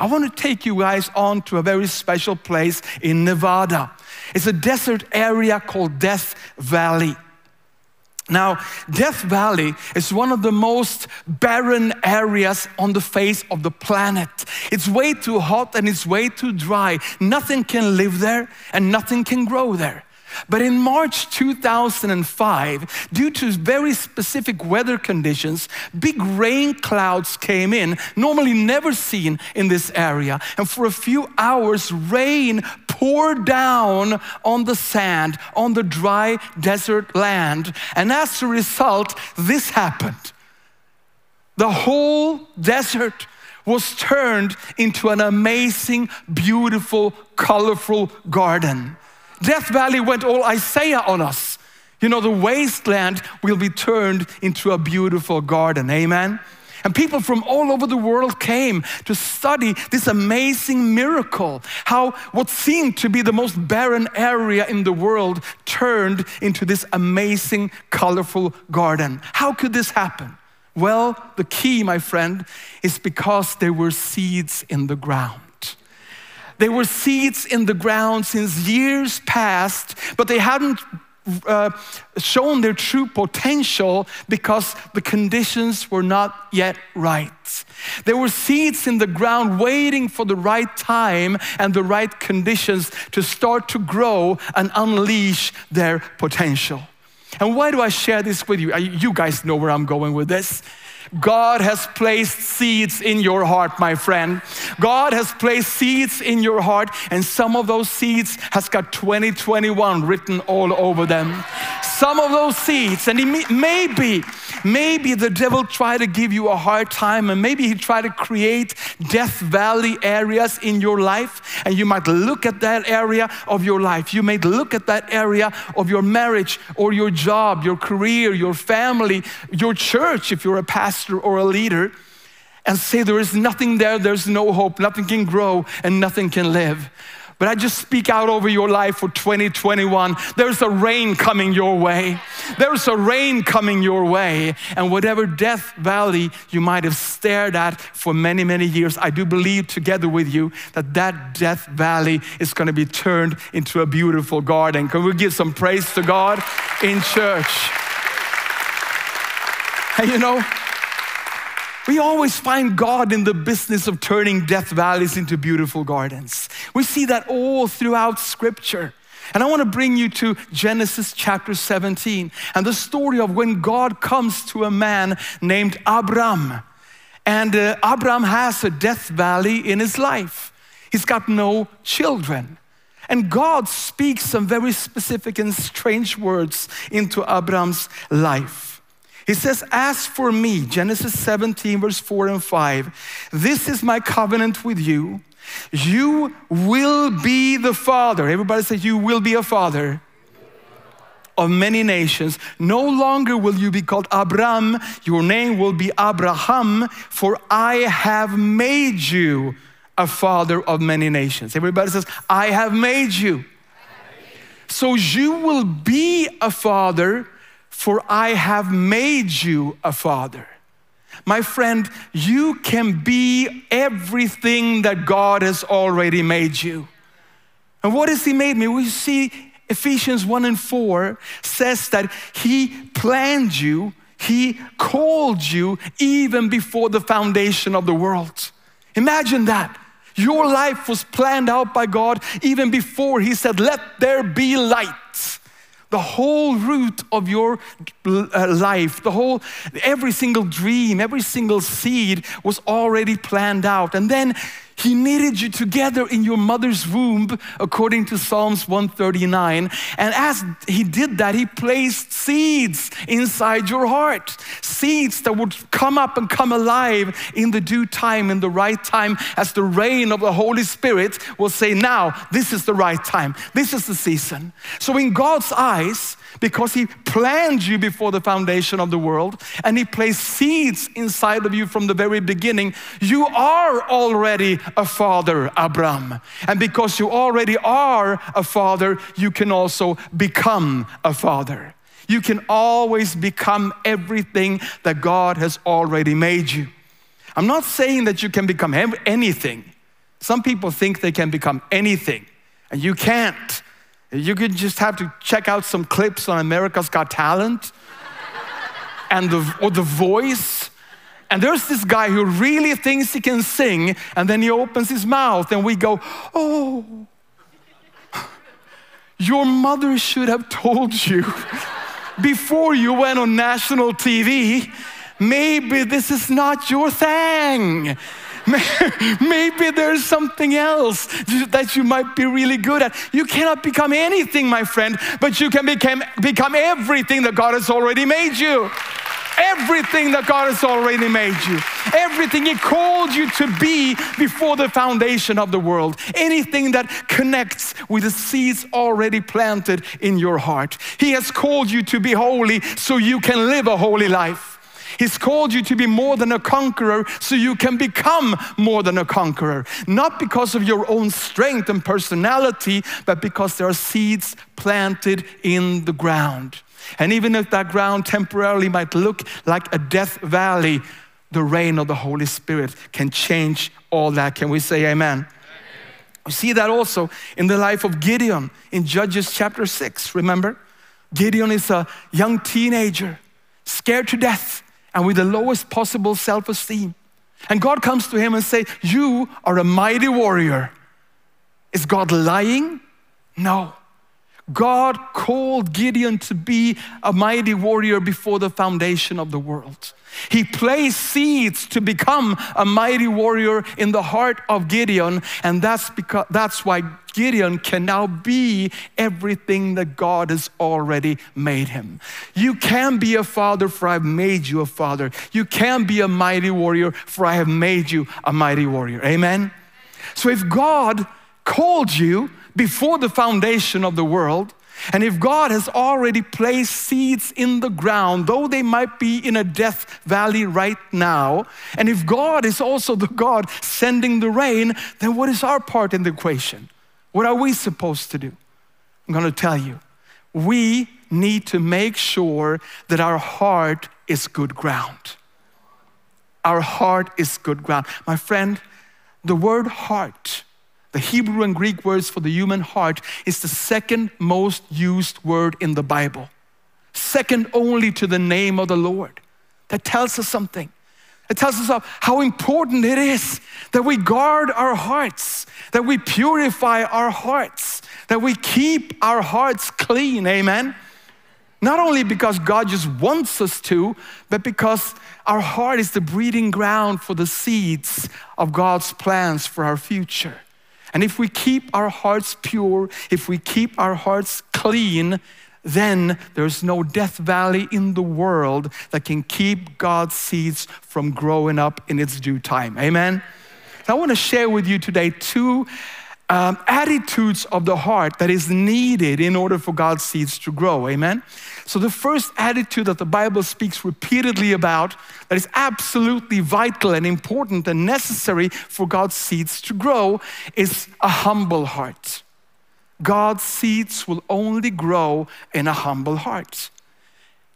I want to take you guys on to a very special place in Nevada. It's a desert area called Death Valley. Now, Death Valley is one of the most barren areas on the face of the planet. It's way too hot and it's way too dry. Nothing can live there and nothing can grow there. But in March 2005, due to very specific weather conditions, big rain clouds came in, normally never seen in this area. And for a few hours, rain poured down on the sand, on the dry desert land. And as a result, this happened. The whole desert was turned into an amazing, beautiful, colorful garden. Death Valley went all Isaiah on us. You know, the wasteland will be turned into a beautiful garden. Amen. And people from all over the world came to study this amazing miracle. How what seemed to be the most barren area in the world turned into this amazing, colorful garden. How could this happen? Well, the key, my friend, is because there were seeds in the ground. There were seeds in the ground since years past, but they hadn't uh, shown their true potential because the conditions were not yet right. There were seeds in the ground waiting for the right time and the right conditions to start to grow and unleash their potential. And why do I share this with you? You guys know where I'm going with this. God has placed seeds in your heart, my friend. God has placed seeds in your heart, and some of those seeds has got 2021 written all over them. Some of those seeds, and maybe, maybe the devil tried to give you a hard time, and maybe he tried to create death valley areas in your life, and you might look at that area of your life. You may look at that area of your marriage or your job, your career, your family, your church, if you're a pastor pastor or a leader and say there is nothing there, there's no hope, nothing can grow, and nothing can live. But I just speak out over your life for 2021. There's a rain coming your way. There's a rain coming your way. And whatever death valley you might have stared at for many, many years, I do believe together with you that that death valley is going to be turned into a beautiful garden. Can we give some praise to God in church? And you know, we always find God in the business of turning death valleys into beautiful gardens. We see that all throughout Scripture. And I want to bring you to Genesis chapter 17 and the story of when God comes to a man named Abram. And uh, Abram has a death valley in his life. He's got no children. And God speaks some very specific and strange words into Abram's life. He says, As for me, Genesis 17, verse 4 and 5, this is my covenant with you. You will be the father. Everybody say, You will be a father of many nations. No longer will you be called Abram, your name will be Abraham, for I have made you a father of many nations. Everybody says, I have made you. So you will be a father for I have made you a father. My friend, you can be everything that God has already made you. And what has He made me? We see Ephesians 1 and 4 says that He planned you, He called you even before the foundation of the world. Imagine that. Your life was planned out by God even before He said, Let there be light the whole root of your uh, life, the whole, every single dream, every single seed was already planned out. And then he knitted you together in your mother's womb, according to Psalms 139. And as He did that, He placed seeds inside your heart. Seeds that would come up and come alive in the due time, in the right time, as the rain of the Holy Spirit will say, Now, this is the right time. This is the season. So, in God's eyes, because He planned you before the foundation of the world and He placed seeds inside of you from the very beginning. You are already a father, Abram. And because you already are a father, you can also become a father. You can always become everything that God has already made you. I'm not saying that you can become anything. Some people think they can become anything, and you can't. You could just have to check out some clips on America's Got Talent and the, or The Voice. And there's this guy who really thinks he can sing, and then he opens his mouth, and we go, Oh, your mother should have told you before you went on national TV, maybe this is not your thing. Maybe there's something else that you might be really good at. You cannot become anything, my friend, but you can become, become everything that God has already made you. Everything that God has already made you. Everything He called you to be before the foundation of the world. Anything that connects with the seeds already planted in your heart. He has called you to be holy so you can live a holy life. He's called you to be more than a conqueror so you can become more than a conqueror. Not because of your own strength and personality, but because there are seeds planted in the ground. And even if that ground temporarily might look like a death valley, the rain of the Holy Spirit can change all that. Can we say amen? We see that also in the life of Gideon in Judges chapter 6. Remember? Gideon is a young teenager, scared to death, and with the lowest possible self esteem. And God comes to him and say, "You are a mighty warrior." Is God lying? No. God called Gideon to be a mighty warrior before the foundation of the world. He placed seeds to become a mighty warrior in the heart of Gideon, and that's because that's why Gideon can now be everything that God has already made him. You can be a father, for I've made you a father. You can be a mighty warrior, for I have made you a mighty warrior. Amen. So if God called you before the foundation of the world, and if God has already placed seeds in the ground, though they might be in a death valley right now, and if God is also the God sending the rain, then what is our part in the equation? What are we supposed to do? I'm going to tell you. We need to make sure that our heart is good ground. Our heart is good ground. My friend, the word heart the Hebrew and Greek words for the human heart is the second most used word in the Bible, second only to the name of the Lord. That tells us something. It tells us how important it is that we guard our hearts, that we purify our hearts, that we keep our hearts clean. Amen. Not only because God just wants us to, but because our heart is the breeding ground for the seeds of God's plans for our future. And if we keep our hearts pure, if we keep our hearts clean, then there's no death valley in the world that can keep God's seeds from growing up in its due time. Amen? I want to share with you today two um, attitudes of the heart that is needed in order for God's seeds to grow. Amen? So, the first attitude that the Bible speaks repeatedly about that is absolutely vital and important and necessary for God's seeds to grow is a humble heart. God's seeds will only grow in a humble heart.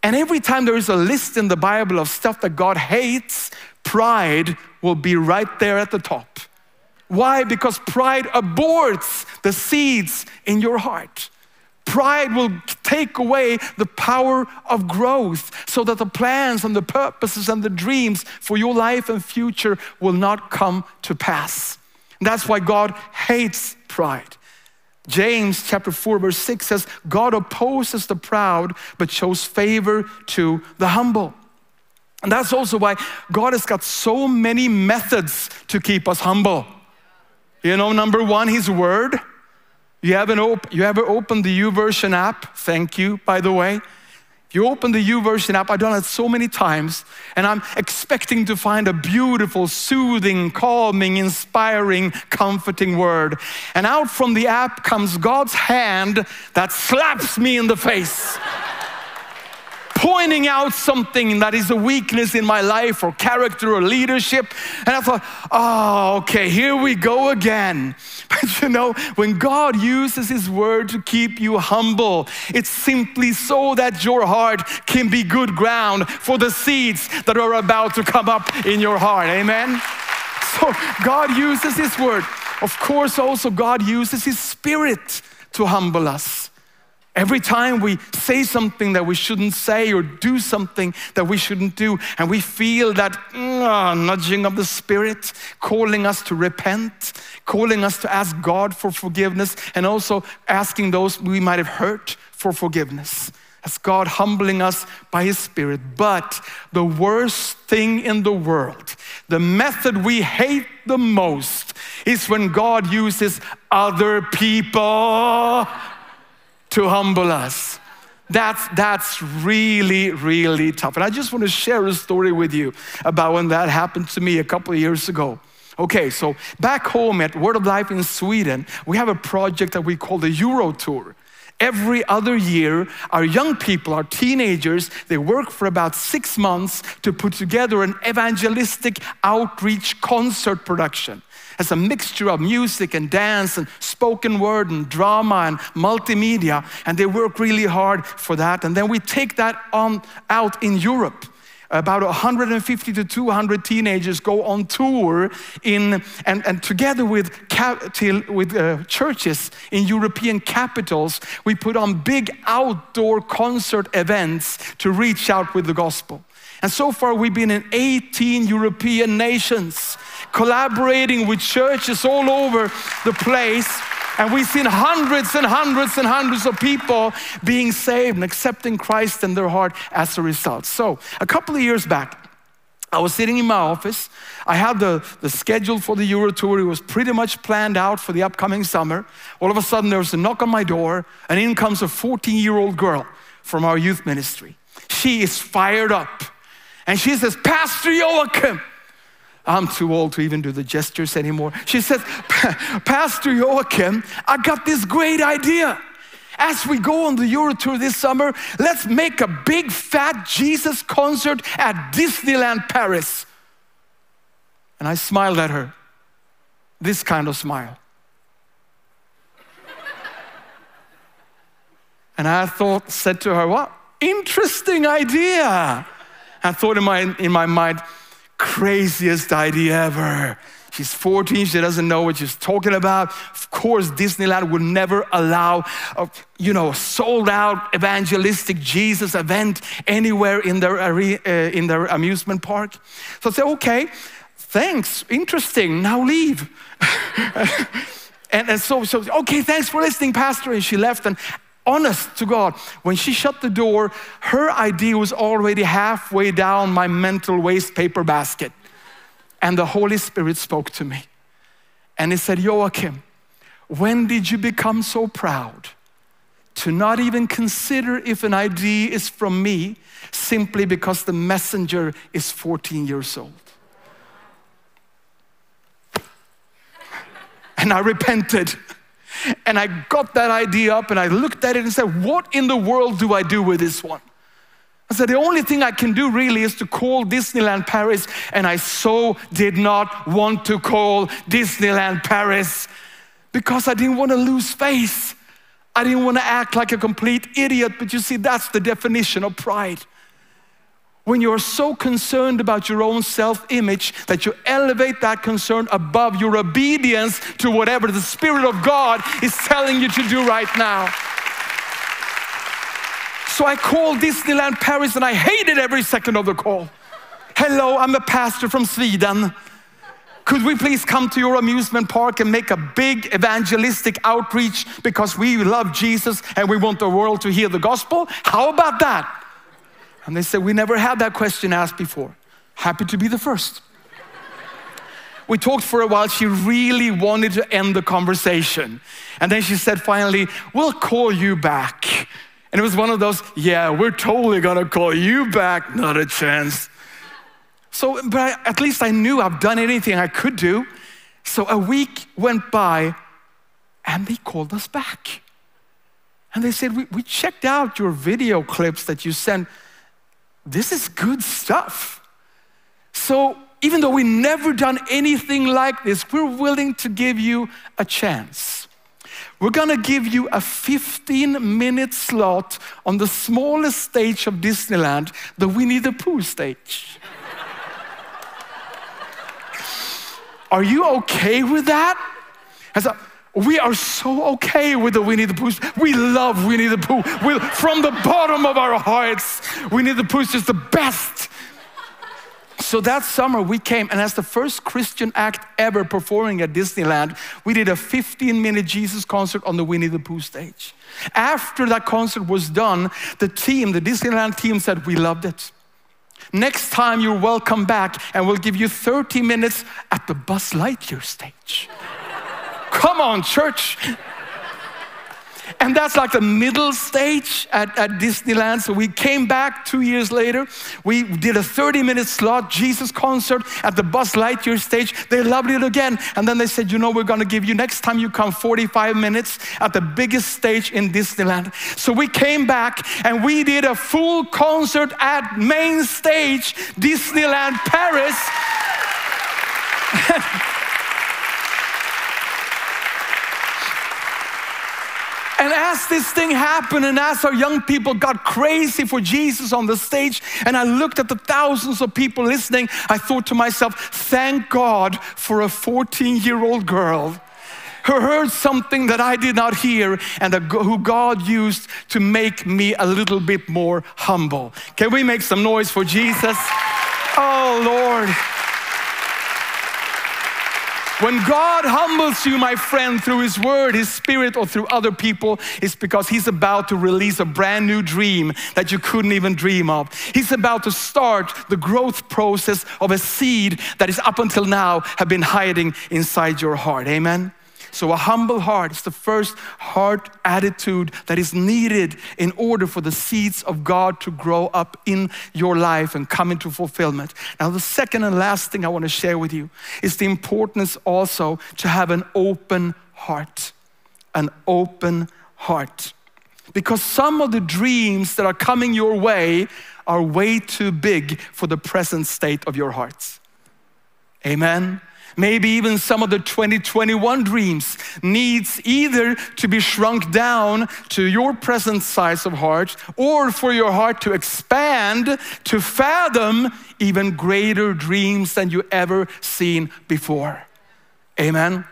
And every time there is a list in the Bible of stuff that God hates, pride will be right there at the top. Why? Because pride aborts the seeds in your heart. Pride will take away the power of growth so that the plans and the purposes and the dreams for your life and future will not come to pass. And that's why God hates pride. James chapter 4 verse 6 says, God opposes the proud but shows favor to the humble. And that's also why God has got so many methods to keep us humble. You know, number one, His Word. You haven't op- you ever opened the YouVersion app? Thank you, by the way. If you open the YouVersion app, I've done it so many times, and I'm expecting to find a beautiful, soothing, calming, inspiring, comforting word. And out from the app comes God's hand that slaps me in the face pointing out something that is a weakness in my life or character or leadership. And I thought, oh, okay, here we go again. But you know, when God uses His word to keep you humble, it's simply so that your heart can be good ground for the seeds that are about to come up in your heart. Amen So God uses His word. Of course, also God uses His spirit to humble us. Every time we say something that we shouldn't say or do something that we shouldn't do, and we feel that mm, nudging of the Spirit, calling us to repent, calling us to ask God for forgiveness, and also asking those we might have hurt for forgiveness. As God humbling us by His Spirit. But the worst thing in the world, the method we hate the most, is when God uses other people to humble us. That's, that's really, really tough. And I just want to share a story with you about when that happened to me a couple of years ago. Okay, so back home at Word of Life in Sweden, we have a project that we call the Euro Tour. Every other year, our young people, our teenagers, they work for about six months to put together an evangelistic outreach concert production as a mixture of music and dance and spoken word and drama and multimedia. And they work really hard for that. And then we take that on out in Europe about 150 to 200 teenagers go on tour in, and, and together with, with uh, churches in European capitals, we put on big outdoor concert events to reach out with the gospel. And so far, we've been in 18 European nations collaborating with churches all over the place. And we've seen hundreds and hundreds and hundreds of people being saved and accepting Christ in their heart as a result. So, a couple of years back, I was sitting in my office. I had the, the schedule for the Euro tour. It was pretty much planned out for the upcoming summer. All of a sudden, there was a knock on my door, and in comes a 14 year old girl from our youth ministry. She is fired up. And she says, Pastor Joachim, I'm too old to even do the gestures anymore. She says, Pastor Joachim, I got this great idea. As we go on the Euro tour this summer, let's make a big fat Jesus concert at Disneyland Paris. And I smiled at her, this kind of smile. and I thought, said to her, What interesting idea. I thought in my, in my mind, craziest idea ever. She's 14, she doesn't know what she's talking about. Of course, Disneyland would never allow a, you know, sold out evangelistic Jesus event anywhere in their, uh, in their amusement park. So I said, okay, thanks, interesting, now leave. and, and so, so, okay, thanks for listening, Pastor. And she left. And honest to God, when she shut the door, her idea was already halfway down my mental waste paper basket. And the Holy Spirit spoke to me. And He said, Joachim, when did you become so proud to not even consider if an idea is from me simply because the messenger is 14 years old? And I repented. And I got that idea up and I looked at it and said, What in the world do I do with this one? I said, The only thing I can do really is to call Disneyland Paris. And I so did not want to call Disneyland Paris because I didn't want to lose face. I didn't want to act like a complete idiot. But you see, that's the definition of pride when you're so concerned about your own self image that you elevate that concern above your obedience to whatever the Spirit of God is telling you to do right now. So I called Disneyland Paris and I hated every second of the call. Hello, I'm a pastor from Sweden. Could we please come to your amusement park and make a big evangelistic outreach because we love Jesus and we want the world to hear the gospel? How about that? And they said, We never had that question asked before. Happy to be the first. we talked for a while. She really wanted to end the conversation. And then she said, finally, We'll call you back. And it was one of those, Yeah, we're totally gonna call you back. Not a chance. So, but I, at least I knew I've done anything I could do. So a week went by and they called us back. And they said, We, we checked out your video clips that you sent this is good stuff. So, even though we've never done anything like this, we're willing to give you a chance. We're gonna give you a 15 minute slot on the smallest stage of Disneyland, the Winnie the Pooh stage. Are you okay with that? We are so okay with the Winnie the Pooh. We love Winnie the Pooh. We, from the bottom of our hearts, Winnie the Pooh is the best. So that summer we came, and as the first Christian act ever performing at Disneyland, we did a 15 minute Jesus concert on the Winnie the Pooh stage. After that concert was done, the team, the Disneyland team said, We loved it. Next time you're welcome back, and we'll give you 30 minutes at the Buzz Lightyear stage. Come on, church. And that's like the middle stage at, at Disneyland. So we came back two years later. We did a 30 minute slot Jesus concert at the Buzz Lightyear stage. They loved it again. And then they said, you know, we're going to give you next time you come 45 minutes at the biggest stage in Disneyland. So we came back and we did a full concert at main stage, Disneyland Paris. And as this thing happened, and as our young people got crazy for Jesus on the stage, and I looked at the thousands of people listening, I thought to myself, thank God for a 14 year old girl who heard something that I did not hear and who God used to make me a little bit more humble. Can we make some noise for Jesus? Oh, Lord. When God humbles you, my friend, through His Word, His Spirit, or through other people, it's because He's about to release a brand new dream that you couldn't even dream of. He's about to start the growth process of a seed that is up until now have been hiding inside your heart. Amen. So, a humble heart is the first heart attitude that is needed in order for the seeds of God to grow up in your life and come into fulfillment. Now, the second and last thing I want to share with you is the importance also to have an open heart. An open heart. Because some of the dreams that are coming your way are way too big for the present state of your hearts. Amen. Maybe even some of the 2021 dreams needs either to be shrunk down to your present size of heart or for your heart to expand to fathom even greater dreams than you ever seen before. Amen.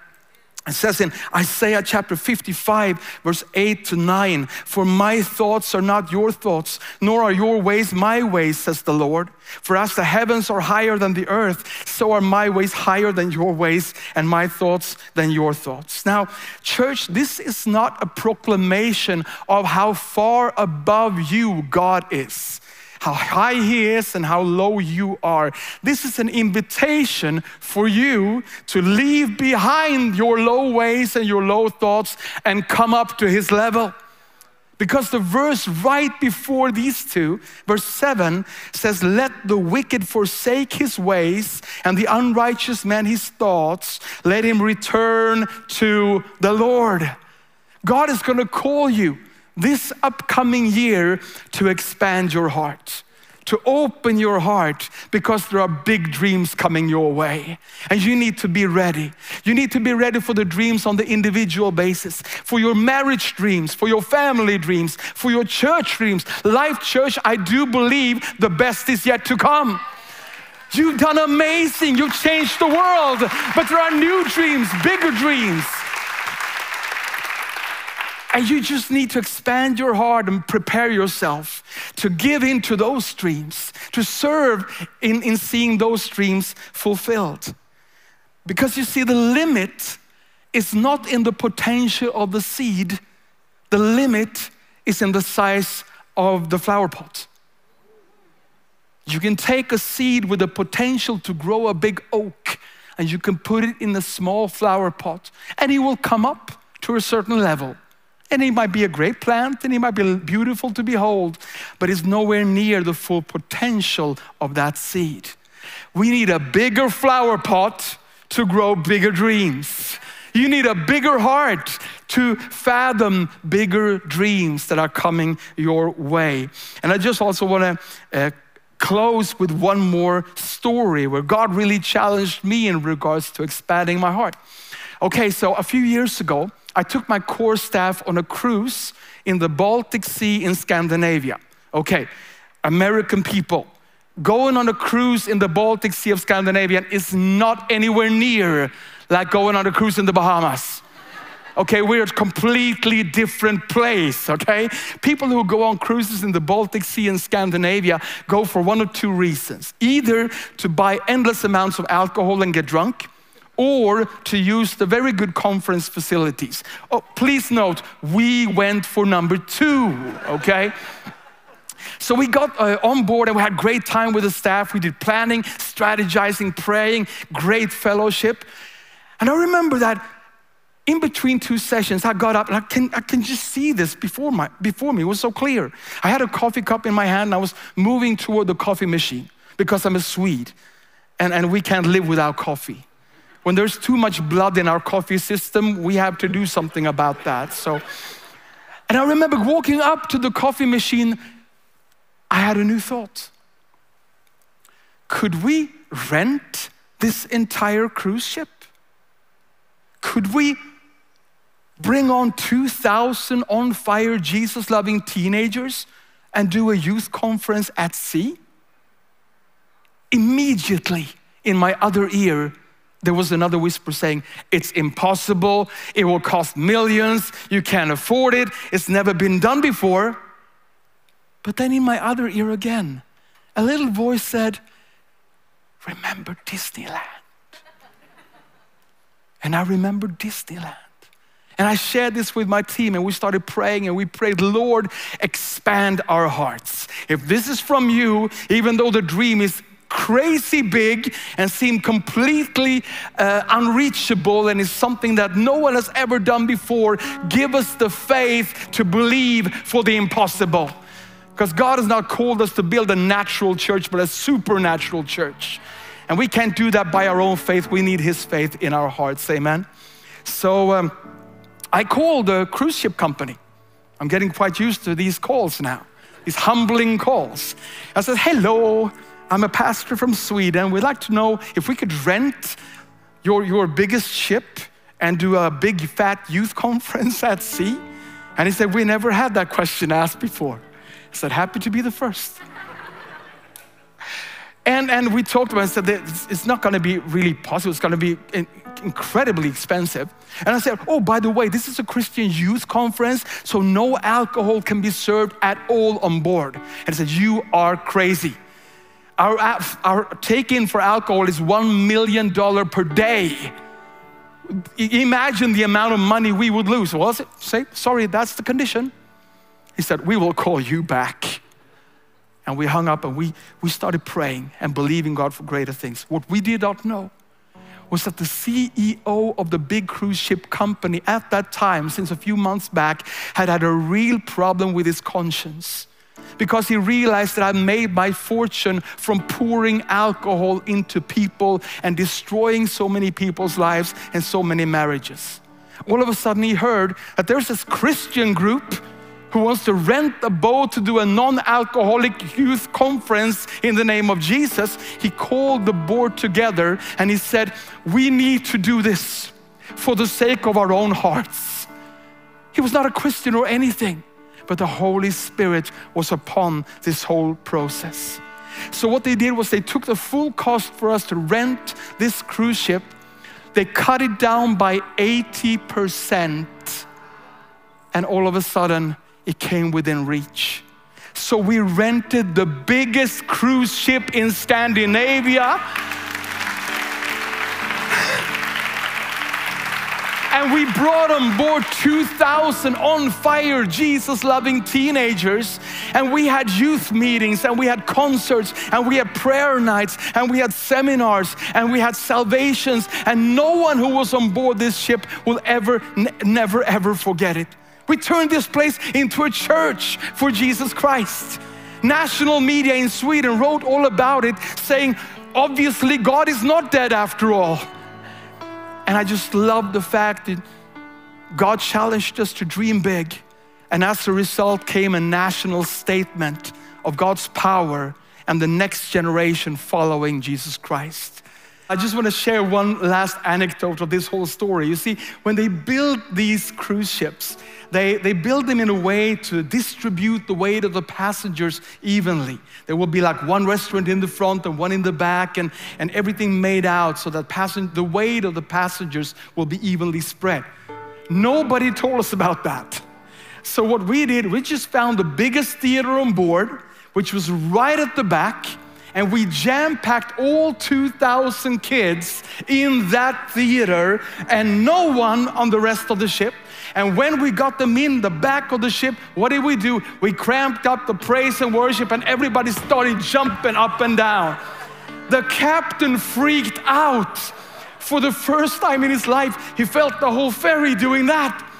It says in Isaiah chapter 55, verse 8 to 9, For my thoughts are not your thoughts, nor are your ways my ways, says the Lord. For as the heavens are higher than the earth, so are my ways higher than your ways, and my thoughts than your thoughts. Now, church, this is not a proclamation of how far above you God is how high He is and how low you are. This is an invitation for you to leave behind your low ways and your low thoughts and come up to His level. Because the verse right before these two, verse 7, says, Let the wicked forsake his ways and the unrighteous man his thoughts, let him return to the Lord. God is going to call you this upcoming year to expand your heart to open your heart because there are big dreams coming your way. And you need to be ready. You need to be ready for the dreams on the individual basis, for your marriage dreams, for your family dreams, for your church dreams. Life Church, I do believe the best is yet to come. You've done amazing, you've changed the world, but there are new dreams, bigger dreams. And you just need to expand your heart and prepare yourself to give into those dreams, to serve in, in seeing those dreams fulfilled. Because you see, the limit is not in the potential of the seed, the limit is in the size of the flower pot. You can take a seed with the potential to grow a big oak and you can put it in a small flower pot and it will come up to a certain level. And it might be a great plant and it might be beautiful to behold, but it's nowhere near the full potential of that seed. We need a bigger flower pot to grow bigger dreams. You need a bigger heart to fathom bigger dreams that are coming your way. And I just also want to uh, close with one more story where God really challenged me in regards to expanding my heart. Okay, so a few years ago, I took my core staff on a cruise in the Baltic Sea in Scandinavia. Okay, American people, going on a cruise in the Baltic Sea of Scandinavia is not anywhere near like going on a cruise in the Bahamas. Okay, we're a completely different place, okay? People who go on cruises in the Baltic Sea and Scandinavia go for one of two reasons either to buy endless amounts of alcohol and get drunk, or to use the very good conference facilities. Oh, please note, we went for number two, okay? So we got uh, on board and we had great time with the staff. We did planning, strategizing, praying, great fellowship. And I remember that in between two sessions, I got up and I can, I can just see this before, my, before me. It was so clear. I had a coffee cup in my hand and I was moving toward the coffee machine because I'm a Swede and, and we can't live without coffee. When there's too much blood in our coffee system, we have to do something about that. So, and I remember walking up to the coffee machine, I had a new thought. Could we rent this entire cruise ship? Could we bring on 2,000 on fire, Jesus loving teenagers and do a youth conference at sea? Immediately in my other ear, there was another whisper saying, It's impossible. It will cost millions. You can't afford it. It's never been done before. But then in my other ear again, a little voice said, Remember Disneyland. And I remembered Disneyland. And I shared this with my team, and we started praying, and we prayed, Lord, expand our hearts. If this is from you, even though the dream is crazy big and seem completely uh, unreachable and is something that no one has ever done before, give us the faith to believe for the impossible. Because God has not called us to build a natural church, but a supernatural church. And we can't do that by our own faith. We need His faith in our hearts. Amen. So um, I called a cruise ship company. I'm getting quite used to these calls now, these humbling calls. I said, Hello, I'm a pastor from Sweden. We'd like to know if we could rent your, your biggest ship and do a big fat youth conference at sea. And he said, We never had that question asked before. I said, Happy to be the first. And, and we talked about it and said it's not going to be really possible. It's going to be incredibly expensive. And I said, oh, by the way, this is a Christian youth conference, so no alcohol can be served at all on board. And I said, you are crazy. Our, our take-in for alcohol is $1 million per day. Imagine the amount of money we would lose. Well, say, sorry, that's the condition. He said, we will call you back. And we hung up and we, we started praying and believing God for greater things. What we did not know was that the CEO of the big cruise ship company at that time, since a few months back, had had a real problem with his conscience because he realized that I made my fortune from pouring alcohol into people and destroying so many people's lives and so many marriages. All of a sudden, he heard that there's this Christian group who wants to rent a boat to do a non alcoholic youth conference in the name of Jesus, he called the board together and he said, We need to do this for the sake of our own hearts. He was not a Christian or anything, but the Holy Spirit was upon this whole process. So, what they did was they took the full cost for us to rent this cruise ship, they cut it down by 80%, and all of a sudden, it came within reach. So we rented the biggest cruise ship in Scandinavia. And we brought on board 2,000 on fire, Jesus loving teenagers. And we had youth meetings, and we had concerts, and we had prayer nights, and we had seminars, and we had salvations. And no one who was on board this ship will ever, never, ever forget it. We turned this place into a church for Jesus Christ. National media in Sweden wrote all about it, saying, obviously, God is not dead after all. And I just love the fact that God challenged us to dream big. And as a result, came a national statement of God's power and the next generation following Jesus Christ. I just want to share one last anecdote of this whole story. You see, when they build these cruise ships, they, they build them in a way to distribute the weight of the passengers evenly. There will be like one restaurant in the front and one in the back, and, and everything made out so that passen- the weight of the passengers will be evenly spread. Nobody told us about that. So, what we did, we just found the biggest theater on board, which was right at the back and we jam packed all 2,000 kids in that theater and no one on the rest of the ship. And when we got them in the back of the ship, what did we do? We cramped up the praise and worship, and everybody started jumping up and down. The captain freaked out. For the first time in his life, he felt the whole ferry doing that.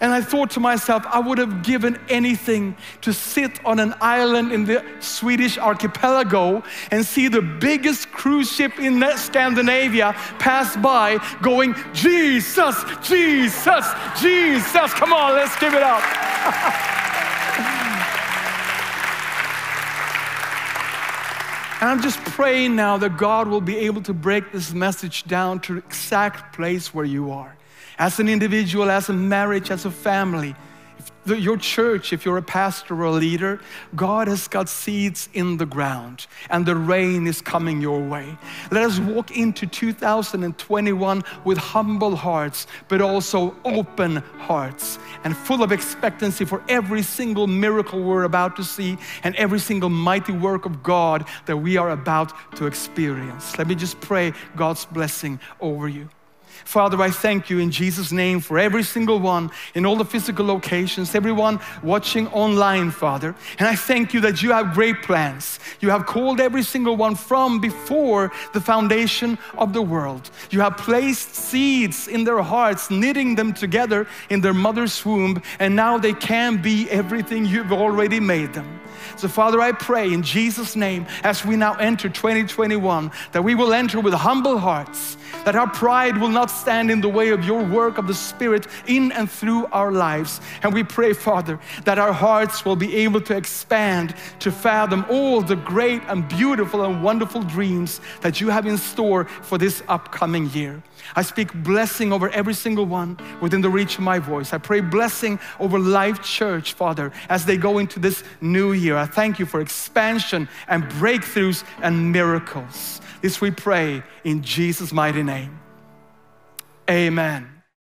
And I thought to myself, I would have given anything to sit on an island in the Swedish archipelago and see the biggest cruise ship in Scandinavia pass by going, Jesus, Jesus, Jesus. Come on, let's give it up. And I'm just praying now that God will be able to break this message down to the exact place where you are as an individual, as a marriage, as a family, your church, if you're a pastor or a leader, God has got seeds in the ground and the rain is coming your way. Let us walk into 2021 with humble hearts, but also open hearts and full of expectancy for every single miracle we're about to see and every single mighty work of God that we are about to experience. Let me just pray God's blessing over you. Father, I thank you in Jesus' name for every single one in all the physical locations, everyone watching online, Father. And I thank you that you have great plans. You have called every single one from before the foundation of the world. You have placed seeds in their hearts, knitting them together in their mother's womb, and now they can be everything you've already made them. So, Father, I pray in Jesus' name as we now enter 2021 that we will enter with humble hearts, that our pride will not stand in the way of your work of the Spirit in and through our lives. And we pray, Father, that our hearts will be able to expand to fathom all the great and beautiful and wonderful dreams that you have in store for this upcoming year. I speak blessing over every single one within the reach of my voice. I pray blessing over Life Church, Father, as they go into this new year. I thank you for expansion and breakthroughs and miracles. This we pray in Jesus' mighty name. Amen.